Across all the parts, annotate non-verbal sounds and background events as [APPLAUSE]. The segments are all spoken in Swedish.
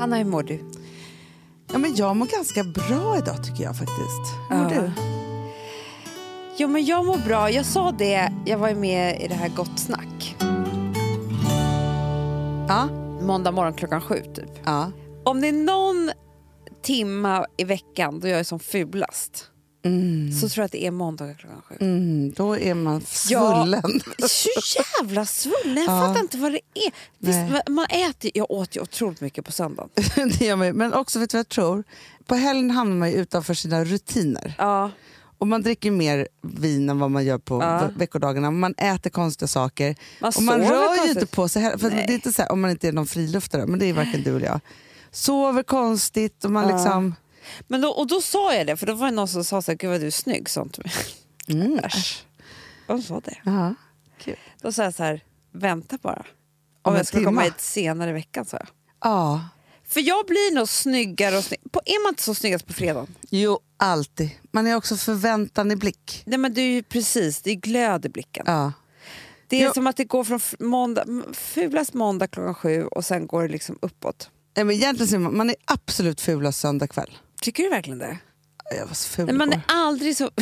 Hanna, hur mår du? Ja, men jag mår ganska bra idag tycker jag faktiskt. Hur mår Ja. du? Jo, men jag mår bra. Jag sa det, jag var med i det här Gott Snack. Ja. Måndag morgon klockan sju typ. ja. Om det är någon timma i veckan då jag är som fulast så tror jag att det är måndag klockan sju. Mm, då är man Ja. svullen. Så jävla svullen, jag Ja. fattar inte vad det är. Visst, man- äter, jag åt ju otroligt mycket på söndagen. [LAUGHS] det gör man ju. Men också, vet du vad jag tror? På helgen hamnar man ju utanför sina rutiner. Ja, Och man dricker mer vin än vad man gör på Ja. ve- veckodagarna. Man äter konstiga saker. man och man rör ju konstigt. inte på sig. För Nej. det är inte så här, om man inte är någon friluftare, men det är varken du eller jag. Sover konstigt och man Ja. liksom... Men då, och då sa jag det, för då var det någon som sa så här, gud vad du är snygg. Sånt till mig. Mm. Äsch. De sa det. Ja. Då sa jag så här, vänta bara. Om Om jag ska komma hit senare i veckan, sa jag. ja. För jag blir nog snyggare och snygg. På, är man inte så snyggast på fredagen? Jo, alltid. Man är också förväntan i blick. Nej men det är ju precis, det är glöd i blicken. Ja. Det är Jo. som att det går från måndag, fulast måndag klockan sju och sen går det liksom uppåt. Nej, men egentligen man, man är absolut fulast söndag kväll. Tycker du verkligen det? Jag var så ful Nej, man är aldrig så... [LAUGHS]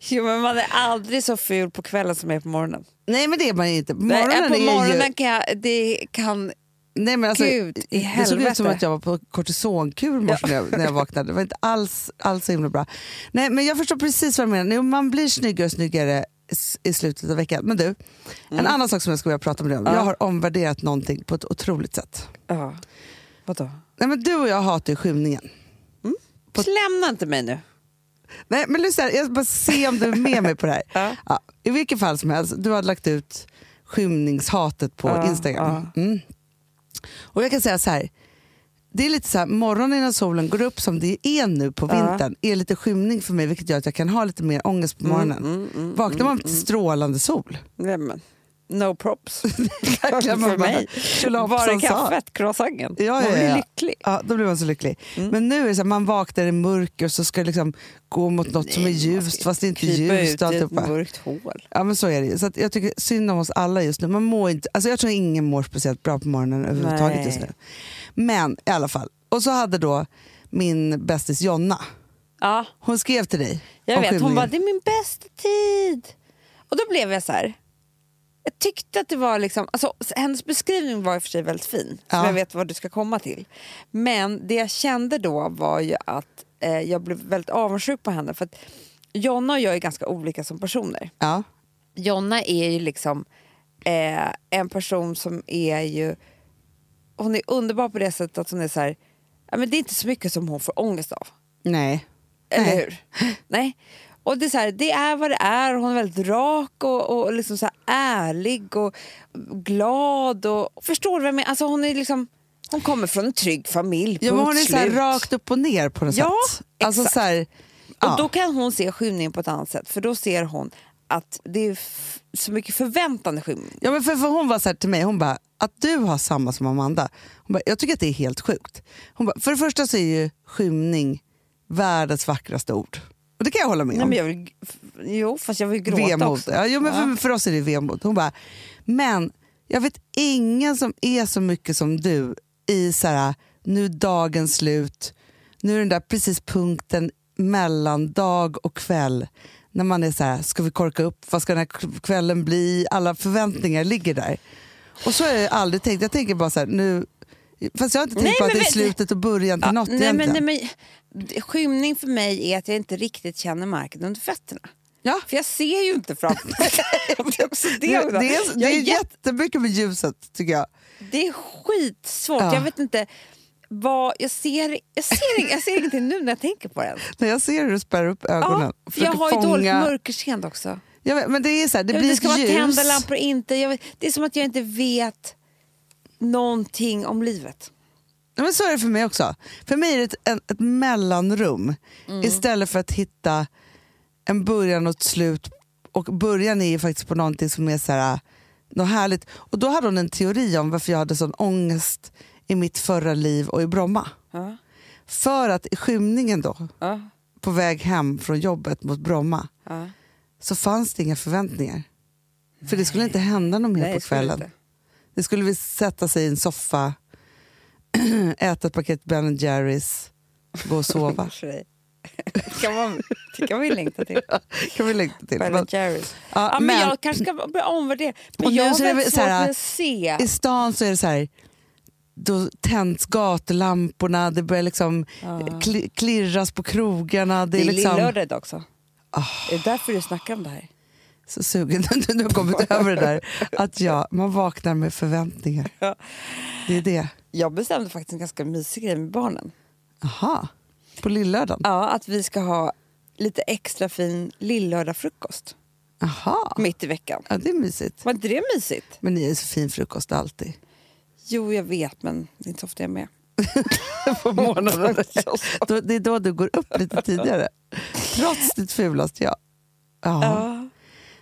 jo, men man är aldrig så ful på kvällen som man är på morgonen. Nej men det är man inte. På Nej, morgonen, på är morgonen ju... kan jag... Det kan... Nej, men alltså, Gud i det såg ut som helvete. att jag var på kortisonkur morse när, jag, när jag vaknade. Det var inte alls, alls så himla bra. Nej, men jag förstår precis vad du menar. Man blir snyggare och snyggare i slutet av veckan. Men du, en annan sak som jag skulle vilja prata med dig om. Mm. Ja. Jag har omvärderat någonting på ett otroligt sätt. Ja. Vadå? Nej, men du och jag hatar ju skymningen. På- Lämna inte mig nu. Nej, men lyssna, jag ska bara se om du är med mig på det här. [LAUGHS] Ja. Ja, I vilket fall som helst, du har lagt ut skymningshatet på Ja, Instagram. Mm. Och jag kan säga så här, det är lite så här, morgonen innan solen går upp som det är nu på vintern, är lite skymning för mig vilket gör att jag kan ha lite mer ångest på morgonen. Mm, mm, Vaknar man till strålande sol. Nej, men, no props. [LAUGHS] Verkligen, man för bara, mig. sa. kaffet, croissanten? Ja, Man ja, blir ja. lycklig. Ja, då blir man så lycklig. Mm. Men nu är det så här, man vaknar i mörker så ska liksom gå mot något som är Nej, man ljust fast det inte är Krypa ljust. ut Och i ett alltihopa. mörkt hål. Ja men så är det. Så att jag tycker synd om oss alla just nu. Man mår inte, alltså jag tror ingen mår speciellt bra på morgonen överhuvudtaget Nej. just nu. Men i alla fall. Och så hade då min bästis Jonna, Ja, hon skrev till dig jag vet. Hon bara, det är min bästa tid. Och då blev jag så här. Jag tyckte att det var liksom, alltså, hennes beskrivning var i och för sig väldigt fin, så Ja. jag vet vad du ska komma till. Men det jag kände då var ju att eh, jag blev väldigt avundsjuk på henne. För att Jonna och jag är ganska olika som personer. Ja. Jonna är ju liksom eh, en person som är ju... Hon är underbar på det sättet att hon är så här... Ja, men det är inte så mycket som hon får ångest av. Nej. Eller Nej. hur? Nej. Och det är, så här, det är vad det är. Hon är väldigt rak och, och liksom så ärlig och glad. Och, förstår du vad jag? Alltså hon, är liksom, hon kommer från en trygg familj. Ja, men hon är så här rakt upp och ner på något Ja, sätt. Alltså exakt. så här, Och ja. då kan hon se skymningen på ett annat sätt. För då ser hon att det är så mycket förväntan i. Ja, men för, för hon var så här till mig, hon bara, att du har samma som Amanda, hon bara, jag tycker att det är helt sjukt. Hon bara, för det första så är ju skymning världens vackraste ord. Och det kan jag hålla med Nej, om. men jag vill, jo, fast jag vill gråta vemod. också. Ja, jo, men Ja. för, för oss är det vemod. Hon bara, men jag vet ingen som är så mycket som du i så här, nu är dagen slut, nu är den där precis punkten mellan dag och kväll. När man är så här, ska vi korka upp, vad ska den här kvällen bli? Alla förväntningar ligger där. Och så har jag aldrig tänkt, jag tänker bara så här, nu, fast jag har inte tänkt Nej, på att men det är vet- slutet och början till Ja, något nej, men, egentligen. nej, men, skymning för mig är att jag inte riktigt känner marken under fötterna. Ja. För jag ser ju inte framför mig. [LAUGHS] det är det. Är, det är är jätte- jättemycket med ljuset tycker jag. det är skitsvårt. Ja. Jag vet inte vad... Jag ser, jag, ser, jag ser ingenting nu när jag tänker på det. När jag ser hur du spärrar upp ögonen Ja, för jag har ju dåligt fånga- mörkerseende också. Jag vet, men det är så här, det Jag vet, blir det ska vara ljus. tända lampor inte. Vet, det är som att jag inte vet någonting om livet. Ja, men så är det för mig också. För mig är det ett, en, ett mellanrum Mm. istället för att hitta en början och ett slut. Och början är ju faktiskt på någonting som är så här, något härligt. Och då hade hon en teori om varför jag hade sån ångest i mitt förra liv och i Bromma. Ja. För att i skymningen då, Ja. på väg hem från jobbet mot Bromma, Ja. så fanns det inga förväntningar. För det skulle inte hända något mer Nej, på kvällen. Det skulle vi sätta sig i en soffa [CLEARS THROAT] äta ett paket Ben Jerrys, gå och sova. [LAUGHS] Kan man, det kan vi längta till. kan vi längta till. Ben Jerrys. ja, Ja, men, men jag kanske ska börja omvärdera. Men Och jag har är väldigt svårt med att se. I stan så är det så här, då tänds gatulamporna, det börjar liksom kli, klirras på krogarna. Det Det är är liksom, lillördag också. Ah. Är det därför du snackar om det här? Så sugen när du har kommit [LAUGHS] över det där. Att ja, man vaknar med förväntningar. Ja. Det är det. Jag bestämde faktiskt en ganska mysig grej med barnen. Aha. På lillördagen? Ja, att vi ska ha lite extra fin lillördagfrukost Aha. mitt i veckan. Ja, det är mysigt. Var inte det mysigt? Men ni är så fin frukost alltid. Jo, jag vet, men det är inte så ofta jag är med. [LAUGHS] På morgonen. [LAUGHS] Det är då du går upp lite tidigare. Trots ditt fulaste jag. Ja. Ja.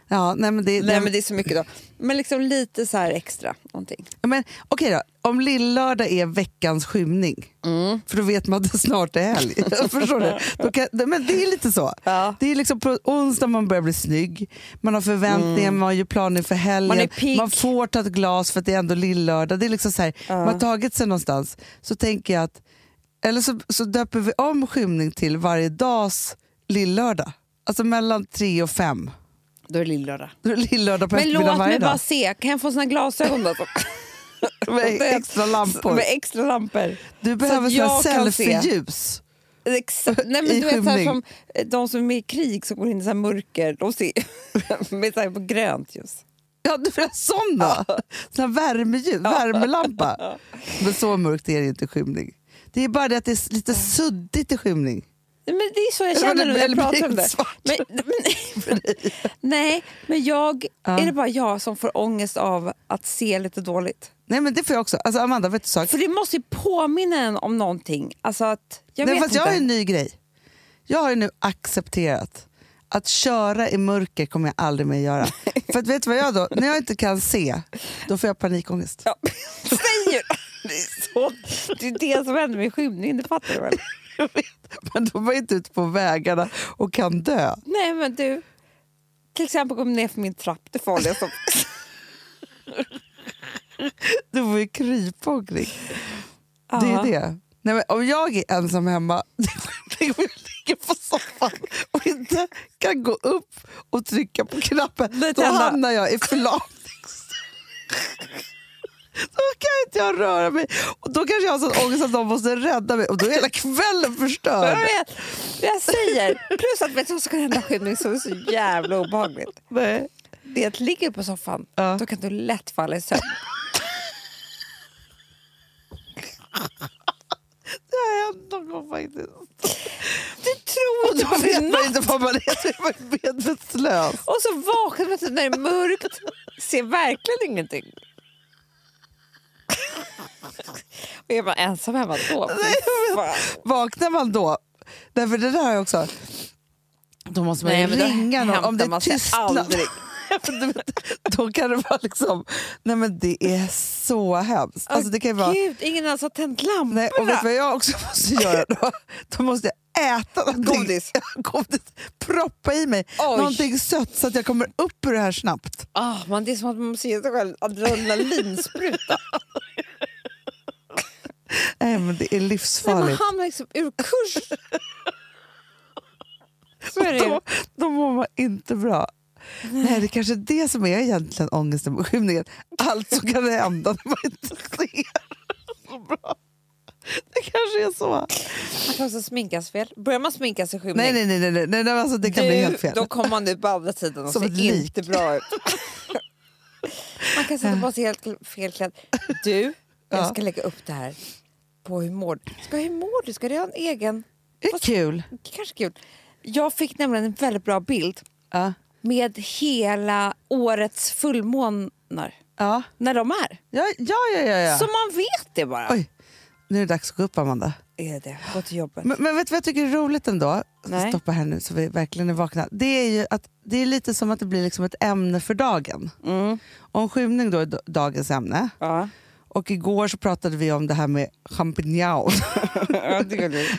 Ja, nej men det, Nej, men det är så mycket då. Men liksom lite så extra någonting. Men okej då, om lillördag är veckans skymning, Mm. för då vet man att det snart är helg. [LAUGHS] [LAUGHS] Förstår du? Då kan, men det är lite så. Ja. Det är liksom på onsdag man börjar bli snygg, man har förväntningar, man gör planer för helgen, Mm. Man man får ta ett glas för att det är ändå lillördag. Det är liksom så här, Ja. Man har tagit sig någonstans. Så tänker jag att, eller så, så döper vi om skymning till varje dags lillördag. Alltså mellan tre och fem. Då är det lillördag. Då är det lillördag på Men låt mig bara se. Kan jag få såna glasögon då? [LAUGHS] Med [LAUGHS] extra lampor. Med extra lampor. Du behöver se. selfie-ljus. Exakt. Nej, men I du vet, så här, skymning. som eh, de som är med i krig som går in i så här mörker, de ser [LAUGHS] med så här på grönt ljus. Ja, du ha såna! Såna värmeljus, värmelampa. Men så mörkt är det inte i skymning. Det är bara det att det är lite suddigt i skymning. Men det är så jag känner nu när jag pratar om det. Men, [LAUGHS] men, [LAUGHS] nej, men jag, Ja. är det bara jag som får ångest av att se lite dåligt? Nej men det får jag också. Alltså Amanda, vet du sak? För det måste ju påminna en om någonting. Alltså att, jag Nej, vet fast inte. jag har en ny grej. Jag har nu accepterat att köra i mörker kommer jag aldrig mer göra. [LAUGHS] För att vet du vad jag då? När jag inte kan se, då får jag panikångest. Ja, säger det! är så, det är det som händer med skymning, det fattar du väl? Jag vet. Men då var inte ute på vägarna och kan dö. Nej men du, till exempel kom ner för min trapp, det farliga som... [LAUGHS] Du får ju krypa omkring. Det är det. Nej, men om jag är ensam hemma, [LAUGHS] ligger på soffan och inte kan gå upp och trycka på knappen, då hamnar jag i förlamnings... [LAUGHS] Då kan inte jag röra mig. Och då kanske jag har sån ångest att de måste rädda mig och då är hela kvällen Jag förstörd. vet, jag säger, plus att vet du vad som kan hända skymning som är så jävla obehagligt? Nej. Det är att ligga på soffan, Ja. då kan du lätt falla i sömn. Det har hänt någon gång faktiskt. Du tror Och då på vet man inte vad man är, så är man medvetslös. Och så vaknar man när det är mörkt, ser verkligen ingenting. [LAUGHS] Och är man ensam hemma då? Vaknar man då, därför det där har jag också, då måste man Nej, ringa någon. Om det är tystnad, [LAUGHS] då kan det vara liksom, nej men det är så hemskt. Alltså det kan ju vara, Gud, ingen ens har tänt lamporna. nej, och vet du vad jag också [LAUGHS] måste göra då? Då måste jag äta någonting. Godis. Godis. Proppa i mig Oj. någonting sött så att jag kommer upp ur det här snabbt. Ah, man, det är som att man måste ge sig själv adrenalinspruta. [LAUGHS] Nej men det är Nej, man livsfarligt. hamnar liksom ur kurs. [LAUGHS] Så är det. Då, då mår man inte bra. Nej, det kanske är det som är egentligen ångesten med skymningen. Allt som kan hända när man inte ser så bra. Det kanske är så. Man kan också sminkas fel. Börjar man sminka sig skymning, Nej, nej, nej, nej, nej, nej, nej alltså det kan bli helt fel. då kommer man ut på andra sidan och Som ser inte bra ut. [LAUGHS] man kan sätta på sig helt fel klädd. Du, jag Ja. ska lägga upp det här på hur mår du. Ska hur mår du? Ska du ha en egen? Det är kul. Kanske kul. Jag fick nämligen en väldigt bra bild Ja. med hela årets fullmånar. Ja. När de är. Ja, ja, ja, ja, ja. Så man vet det bara. Oj, nu är det dags att gå upp Amanda. Är det? Gå till jobbet. Men, men vet du vad jag tycker är roligt ändå? Nej. stoppa här nu så vi verkligen är vakna. Det är ju att det är lite som att det blir liksom ett ämne för dagen. Mm. Om skymning då är dagens ämne. Ja. Och igår så pratade vi om det här med champignon. [LAUGHS] ja,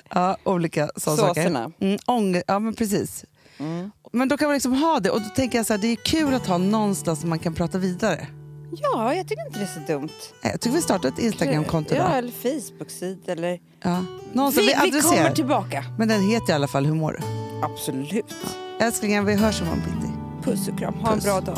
ja, olika sådana saker. Mm, ång- ja men precis. Mm. Men då kan man liksom ha det och då tänker jag så här, det är kul att ha någonstans som man kan prata vidare. Ja, jag tycker inte det är så dumt. Jag tycker vi startar ett Instagramkonto Ja, eller Facebook-sida eller... Ja. Någon Vi, vi, vi kommer tillbaka. Men den heter i alla fall Hur mår du? Absolut. Älsklingen, vi hörs imorgon bitti. Puss och kram. Ha en Puss. bra dag.